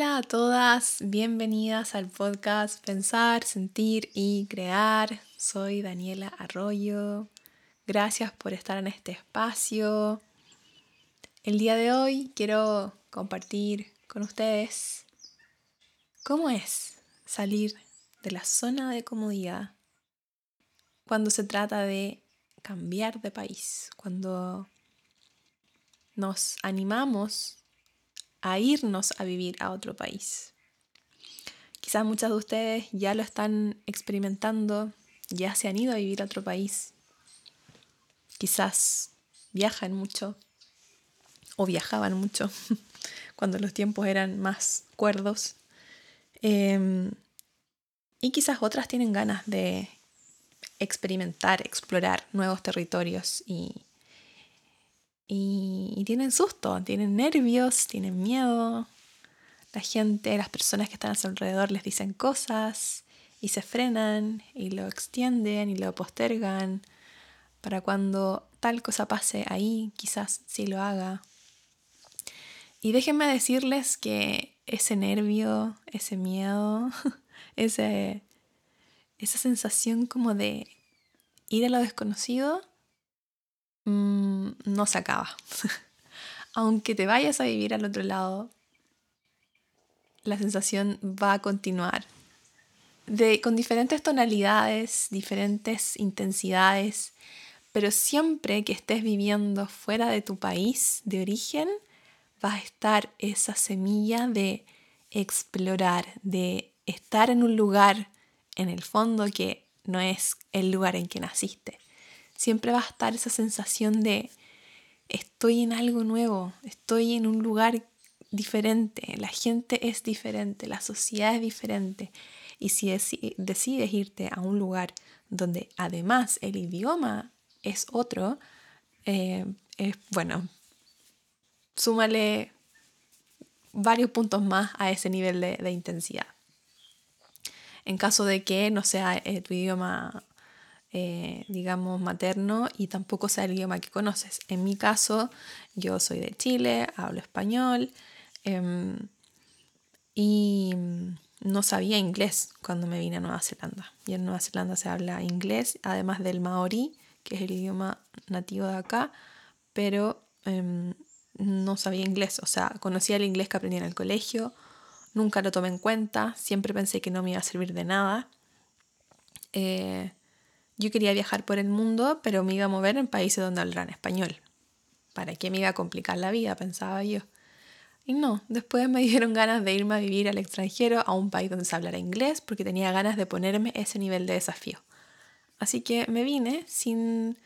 Hola a todas, bienvenidas al podcast Pensar, Sentir y Crear. Soy Daniela Arroyo. Gracias por estar en este espacio. El día de hoy quiero compartir con ustedes cómo es salir de la zona de comodidad cuando se trata de cambiar de país, cuando nos animamos a irnos a vivir a otro país. Quizás muchas de ustedes ya lo están experimentando, ya se han ido a vivir a otro país. Quizás viajan mucho o viajaban mucho cuando los tiempos eran más cuerdos. Em, y quizás otras tienen ganas de experimentar, explorar nuevos territorios y y, tienen susto, tienen nervios, tienen miedo. La gente, las personas que están a su alrededor les dicen cosas y se frenan y lo extienden y lo postergan para cuando tal cosa pase ahí, quizás sí lo haga. Y déjenme decirles que ese nervio, ese miedo, ese, esa sensación como de ir a lo desconocido, Mm, no se acaba. Aunque te vayas a vivir al otro lado, la sensación va a continuar. De, con diferentes tonalidades, diferentes intensidades, pero siempre que estés viviendo fuera de tu país de origen, va a estar esa semilla de explorar, de estar en un lugar en el fondo que no es el lugar en que naciste siempre va a estar esa sensación de estoy en algo nuevo, estoy en un lugar diferente, la gente es diferente, la sociedad es diferente. Y si decides irte a un lugar donde además el idioma es otro, eh, es, bueno, súmale varios puntos más a ese nivel de, intensidad. En caso de que no sea eh, tu idioma eh, digamos, materno y tampoco sea el idioma que conoces. En mi caso, yo soy de Chile, hablo español em, y no sabía inglés cuando me vine a Nueva Zelanda. Y en Nueva Zelanda se habla inglés, además del maorí, que es el idioma nativo de acá, pero em, no sabía inglés. O sea, conocía el inglés que aprendí en el colegio, nunca lo tomé en cuenta, siempre pensé que no me iba a servir de nada. Eh, yo quería viajar por el mundo, pero me iba a mover en países donde hablaran español. ¿Para qué me iba a complicar la vida? pensaba yo. Y no, después me dieron ganas de irme a vivir al extranjero, a un país donde se hablara inglés, porque tenía ganas de ponerme ese nivel de desafío. Así que me vine sin,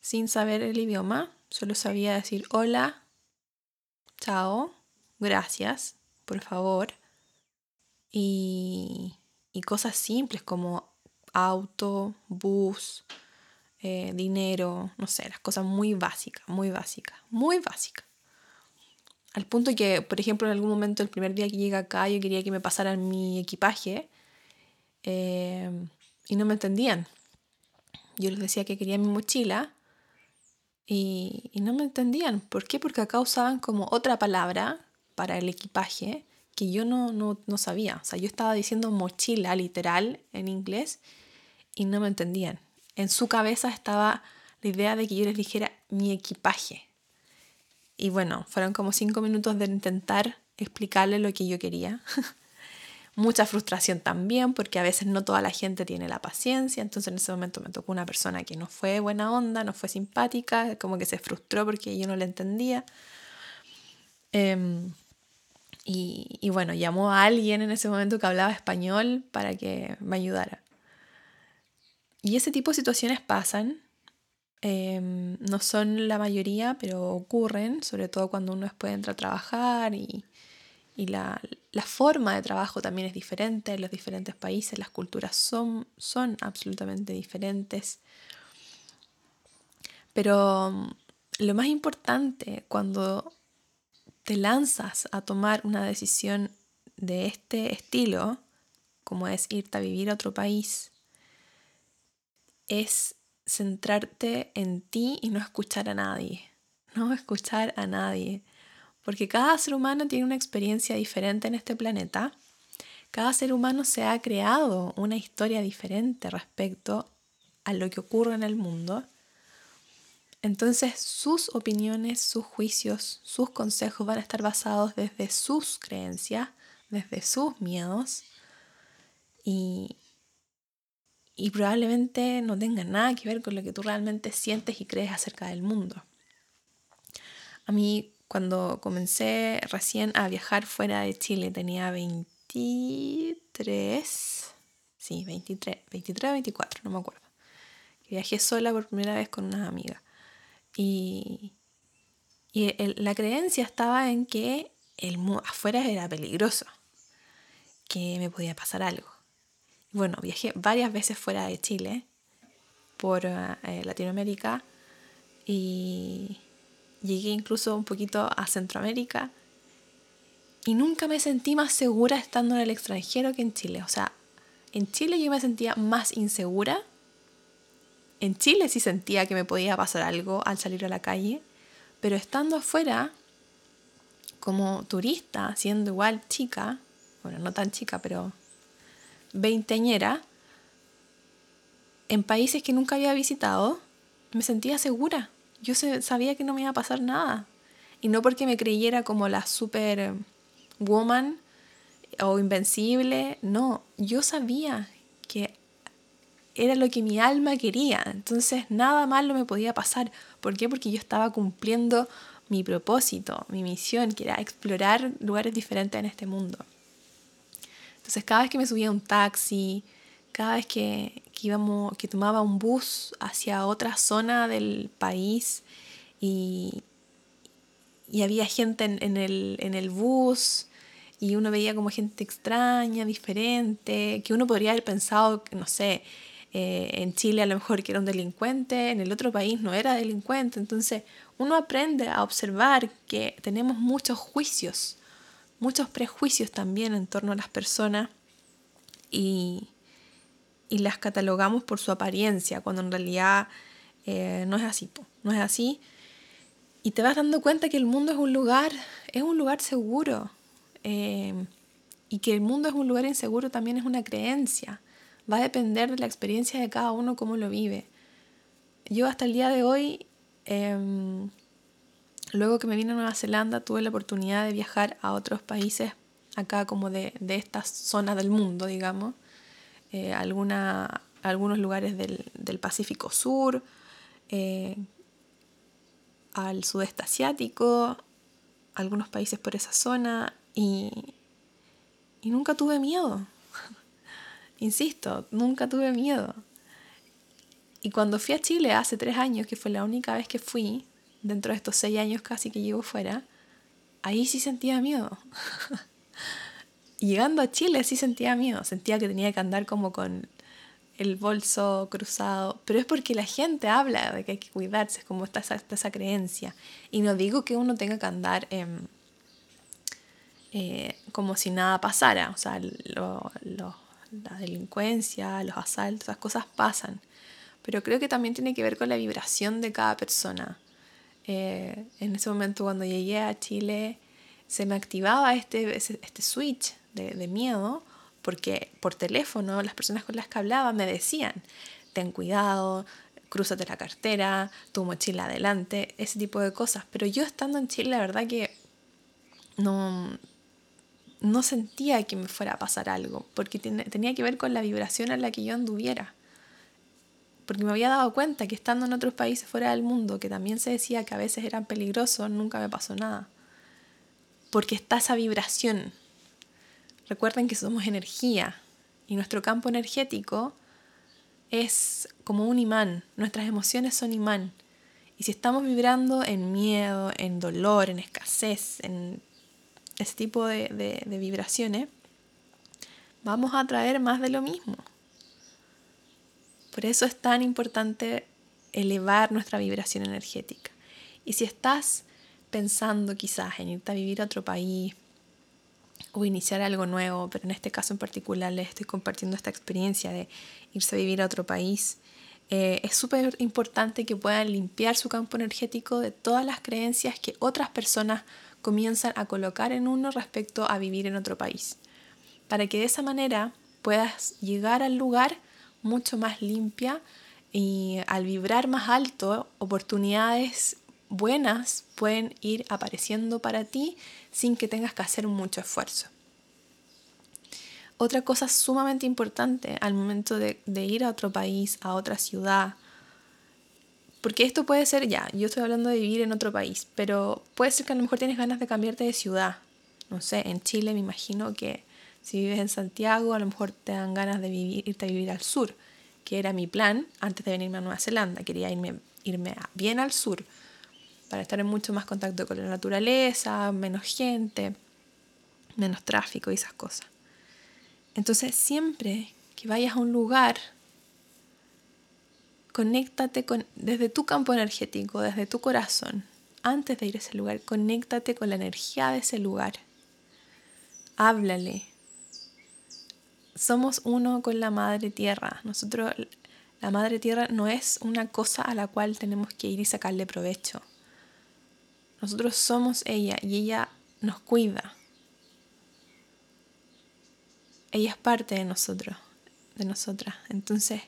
sin saber el idioma, solo sabía decir hola, chao, gracias, por favor. Y, y cosas simples como auto, bus, eh, dinero, no sé, las cosas muy básicas, muy básicas, muy básicas. Al punto que, por ejemplo, en algún momento, el primer día que llegué acá, yo quería que me pasaran mi equipaje eh, y no me entendían. Yo les decía que quería mi mochila y, y no me entendían. ¿Por qué? Porque acá usaban como otra palabra para el equipaje que yo no, no, no, sabía. O sea, yo estaba diciendo mochila literal en inglés y no me entendían. En su cabeza estaba la idea de que yo les dijera mi equipaje. Y bueno, fueron como cinco minutos de intentar explicarle lo que yo quería. Mucha frustración también, porque a veces no toda la gente tiene la paciencia. Entonces en ese momento me tocó una persona que no fue buena onda, no fue simpática, como que se frustró porque yo no le entendía. Em, y, bueno, llamó a alguien en ese momento que hablaba español para que me ayudara. Y ese tipo de situaciones pasan, em, no son la mayoría, pero ocurren, sobre todo cuando uno después entra a trabajar y, la, forma de trabajo también es diferente en los diferentes países, las culturas son, son absolutamente diferentes. Pero mm, lo más importante cuando te lanzas a tomar una decisión de este estilo, como es irte a vivir a otro país, es centrarte en ti y no escuchar a nadie. No escuchar a nadie. porque cada ser humano tiene una experiencia diferente en este planeta. Cada ser humano se ha creado una historia diferente respecto a lo que ocurre en el mundo. Entonces sus opiniones, sus juicios, sus consejos van a estar basados desde sus creencias, desde sus miedos y, y probablemente no tengan nada que ver con lo que tú realmente sientes y crees acerca del mundo. A mí cuando comencé recién a viajar fuera de Chile tenía 23, sí, 23, 23 o 24, no me acuerdo. Viajé sola por primera vez con unas amigas. Y, la creencia estaba en que el afuera era peligroso, que me podía pasar algo. Bueno, viajé varias veces fuera de Chile, por eh, Latinoamérica, y llegué incluso un poquito a Centroamérica, y nunca me sentí más segura estando en el extranjero que en Chile. O sea, en Chile yo me sentía más insegura en Chile sí sentía que me podía pasar algo al salir a la calle, pero estando afuera, como turista, siendo igual chica, bueno, no tan chica, pero veinteñera, en países que nunca había visitado, me sentía segura. Yo sabía que no me iba a pasar nada. Y no porque me creyera como la super woman o invencible, no, yo sabía que era lo que mi alma quería. Entonces nada malo me podía pasar. ¿Por qué? Porque yo estaba cumpliendo mi propósito, mi misión, que era explorar lugares diferentes en este mundo. Entonces cada vez que me subía un taxi, cada vez que, íbamos, que tomaba un bus hacia otra zona del país y, y había gente en, el, en el bus y uno veía como gente extraña, diferente, que uno podría haber pensado, no sé, eh, en Chile a lo mejor que era un delincuente, en el otro país no era delincuente. Entonces uno aprende a observar que tenemos muchos juicios, muchos prejuicios también en torno a las personas y, y las catalogamos por su apariencia, cuando en realidad eh, no es así, no es así. Y te vas dando cuenta que el mundo es un lugar, es un lugar seguro. Eh, y que el mundo es un lugar inseguro también es una creencia va a depender de la experiencia de cada uno, cómo lo vive. Yo hasta el día de hoy, em, luego que me vine a Nueva Zelanda, tuve la oportunidad de viajar a otros países, acá como de, de esta zona del mundo, digamos, eh, algunos lugares del, del Pacífico Sur, eh, al sudeste asiático, algunos países por esa zona y, y nunca tuve miedo. Insisto, nunca tuve miedo. Y cuando fui a Chile hace tres años, que fue la única vez que fui, dentro de estos seis años casi que llevo fuera, ahí sí sentía miedo. llegando a Chile sí sentía miedo, sentía que tenía que andar como con el bolso cruzado, pero es porque la gente habla de que hay que cuidarse, es como está esa, creencia. Y no digo que uno tenga que andar eh, como si nada pasara, o sea, lo, la delincuencia, los asaltos, esas cosas pasan. Pero creo que también tiene que ver con la vibración de cada persona. Eh, en ese momento cuando llegué a Chile se me activaba este, este switch de, de miedo porque por teléfono las personas con las que hablaba me decían, ten cuidado, crúzate la cartera, tu mochila adelante, ese tipo de cosas. Pero yo estando en Chile, la verdad que no, no sentía que me fuera a pasar algo, porque tenía que ver con la vibración en la que yo anduviera. Porque me había dado cuenta que estando en otros países fuera del mundo, que también se decía que a veces eran peligrosos, nunca me pasó nada. Porque está esa vibración. Recuerden que somos energía y nuestro campo energético es como un imán, nuestras emociones son imán. Y si estamos vibrando en miedo, en dolor, en escasez, en ese tipo de, vibraciones, vamos a traer más de lo mismo. Por eso es tan importante elevar nuestra vibración energética. Y si estás pensando quizás en irte a vivir a otro país o iniciar algo nuevo, pero en este caso en particular les estoy compartiendo esta experiencia de irse a vivir a otro país, eh, es súper importante que puedan limpiar su campo energético de todas las creencias que otras personas comienzan a colocar en uno respecto a vivir en otro país. Para que de esa manera puedas llegar al lugar mucho más limpia y al vibrar más alto, oportunidades buenas pueden ir apareciendo para ti sin que tengas que hacer mucho esfuerzo. Otra cosa sumamente importante al momento de, ir a otro país, a otra ciudad, porque esto puede ser, ya, yo estoy hablando de vivir en otro país, pero puede ser que a lo mejor tienes ganas de cambiarte de ciudad. No sé, en Chile me imagino que si vives en Santiago, a lo mejor te dan ganas de vivir, irte a vivir al sur, que era mi plan antes de venirme a Nueva Zelanda. Quería irme, irme bien al sur para estar en mucho más contacto con la naturaleza, menos gente, menos tráfico y esas cosas. Entonces, siempre que vayas a un lugar, conéctate con, desde tu campo energético, desde tu corazón, antes de ir a ese lugar, conéctate con la energía de ese lugar. Háblale. Somos uno con la Madre Tierra. Nosotros, la Madre Tierra no es una cosa a la cual tenemos que ir y sacarle provecho. Nosotros somos ella y ella nos cuida. Ella es parte de nosotros, de nosotras. Entonces,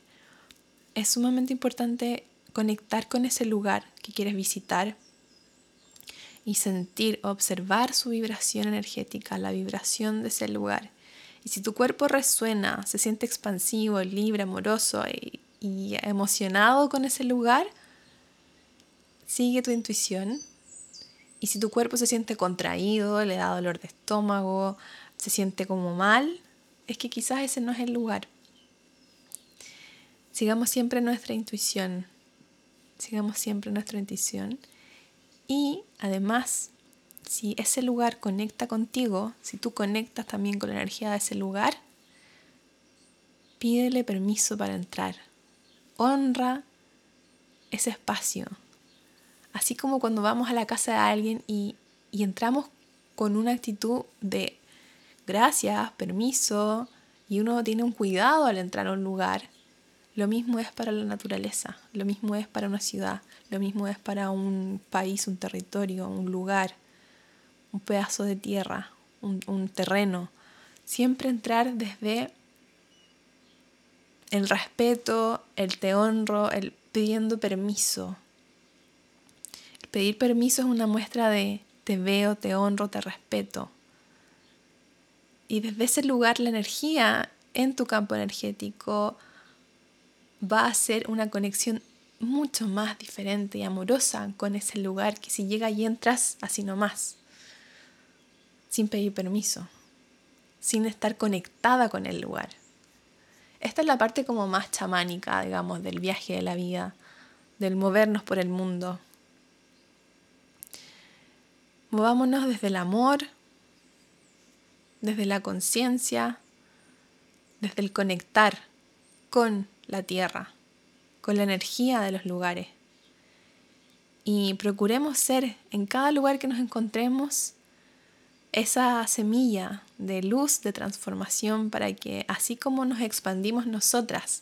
es sumamente importante conectar con ese lugar que quieres visitar y sentir, observar su vibración energética, la vibración de ese lugar. Y si tu cuerpo resuena, se siente expansivo, libre, amoroso y, y emocionado con ese lugar, sigue tu intuición. Y si tu cuerpo se siente contraído, le da dolor de estómago, se siente como mal, es que quizás ese no es el lugar. Sigamos siempre nuestra intuición. Sigamos siempre nuestra intuición. Y además, si ese lugar conecta contigo, si tú conectas también con la energía de ese lugar, pídele permiso para entrar. Honra ese espacio. Así como cuando vamos a la casa de alguien y, y entramos con una actitud de gracias, permiso, y uno tiene un cuidado al entrar a un lugar, lo mismo es para la naturaleza, lo mismo es para una ciudad, lo mismo es para un país, un territorio, un lugar, un pedazo de tierra, un, terreno. Siempre entrar desde el respeto, el te honro, el pidiendo permiso. El pedir permiso es una muestra de te veo, te honro, te respeto. Y desde ese lugar la energía en tu campo energético, va a ser una conexión mucho más diferente y amorosa con ese lugar que si llega y entras así nomás, sin pedir permiso, sin estar conectada con el lugar. Esta es la parte como más chamánica, digamos, del viaje de la vida, del movernos por el mundo. Movámonos desde el amor, desde la conciencia, desde el conectar con la tierra, con la energía de los lugares. Y procuremos ser en cada lugar que nos encontremos esa semilla de luz, de transformación, para que así como nos expandimos nosotras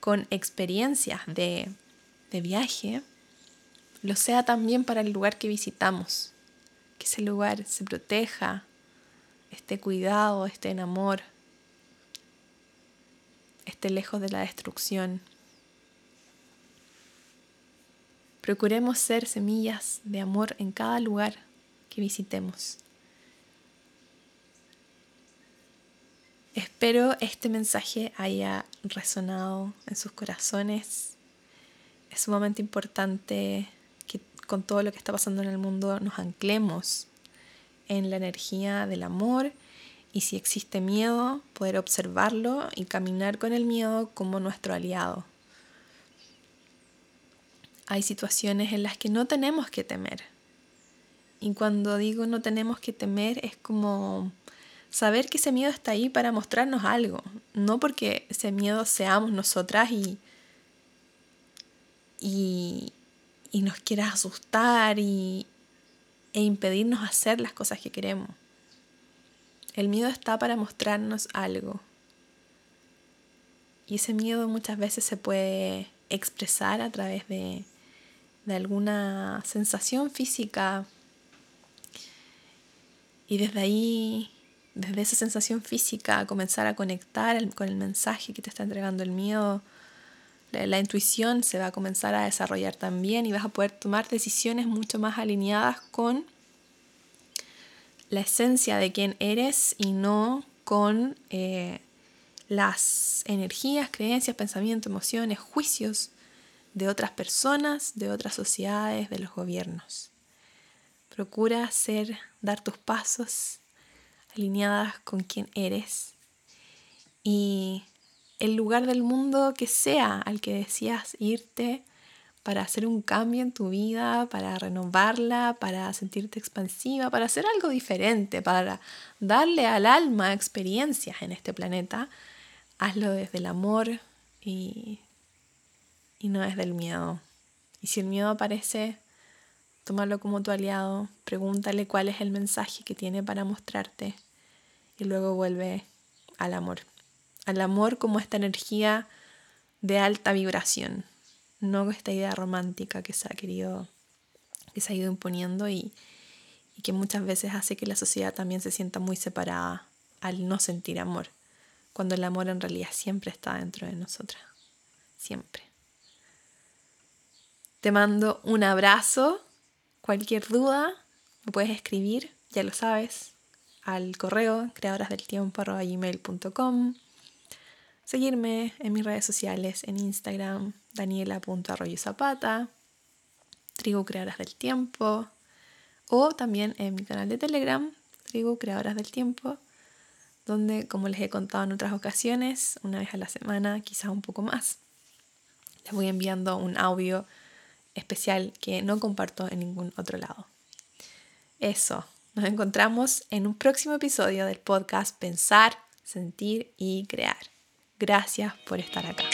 con experiencias de, de viaje, lo sea también para el lugar que visitamos, que ese lugar se proteja, esté cuidado, esté en amor esté lejos de la destrucción. Procuremos ser semillas de amor en cada lugar que visitemos. Espero este mensaje haya resonado en sus corazones. Es sumamente importante que con todo lo que está pasando en el mundo nos anclemos en la energía del amor y si existe miedo, poder observarlo y caminar con el miedo como nuestro aliado. Hay situaciones en las que no tenemos que temer. Y cuando digo no tenemos que temer es como saber que ese miedo está ahí para mostrarnos algo, no porque ese miedo seamos nosotras y, y, nos quiera asustar y, e impedirnos hacer las cosas que queremos. El miedo está para mostrarnos algo. Y ese miedo muchas veces se puede expresar a través de, alguna sensación física Y desde ahí, desde esa sensación física, comenzar a conectar con el mensaje que te está entregando el miedo, la, intuición se va a comenzar a desarrollar también y vas a poder tomar decisiones mucho más alineadas con la esencia de quién eres y no con eh, las energías, creencias, pensamientos, emociones, juicios de otras personas, de otras sociedades, de los gobiernos. Procura hacer, dar tus pasos alineadas con quién eres y el lugar del mundo que sea al que decías irte para hacer un cambio en tu vida, para renovarla, para sentirte expansiva, para hacer algo diferente, para darle al alma experiencias en este planeta, hazlo desde el amor y, y no desde el miedo. Y si el miedo aparece, tómalo como tu aliado, pregúntale cuál es el mensaje que tiene para mostrarte y luego vuelve al amor al amor como esta energía de alta vibración, no esta idea romántica que se ha querido, que se ha ido imponiendo y, que muchas veces hace que la sociedad también se sienta muy separada al no sentir amor, cuando el amor en realidad siempre está dentro de nosotras, siempre. Te mando un abrazo, cualquier duda puedes escribir, ya lo sabes, al correo creadorasdeltiempo.com seguirme en mis redes sociales, en Instagram, daniela.arroyozapata, Trigo Creadoras del Tiempo, o también en mi canal de Telegram, Trigo Creadoras del Tiempo, donde, como les he contado en otras ocasiones, una vez a la semana, quizás un poco más, les voy enviando un audio especial que no comparto en ningún otro lado. Eso, nos encontramos en un próximo episodio del podcast Pensar, Sentir y Crear. Gracias por estar acá.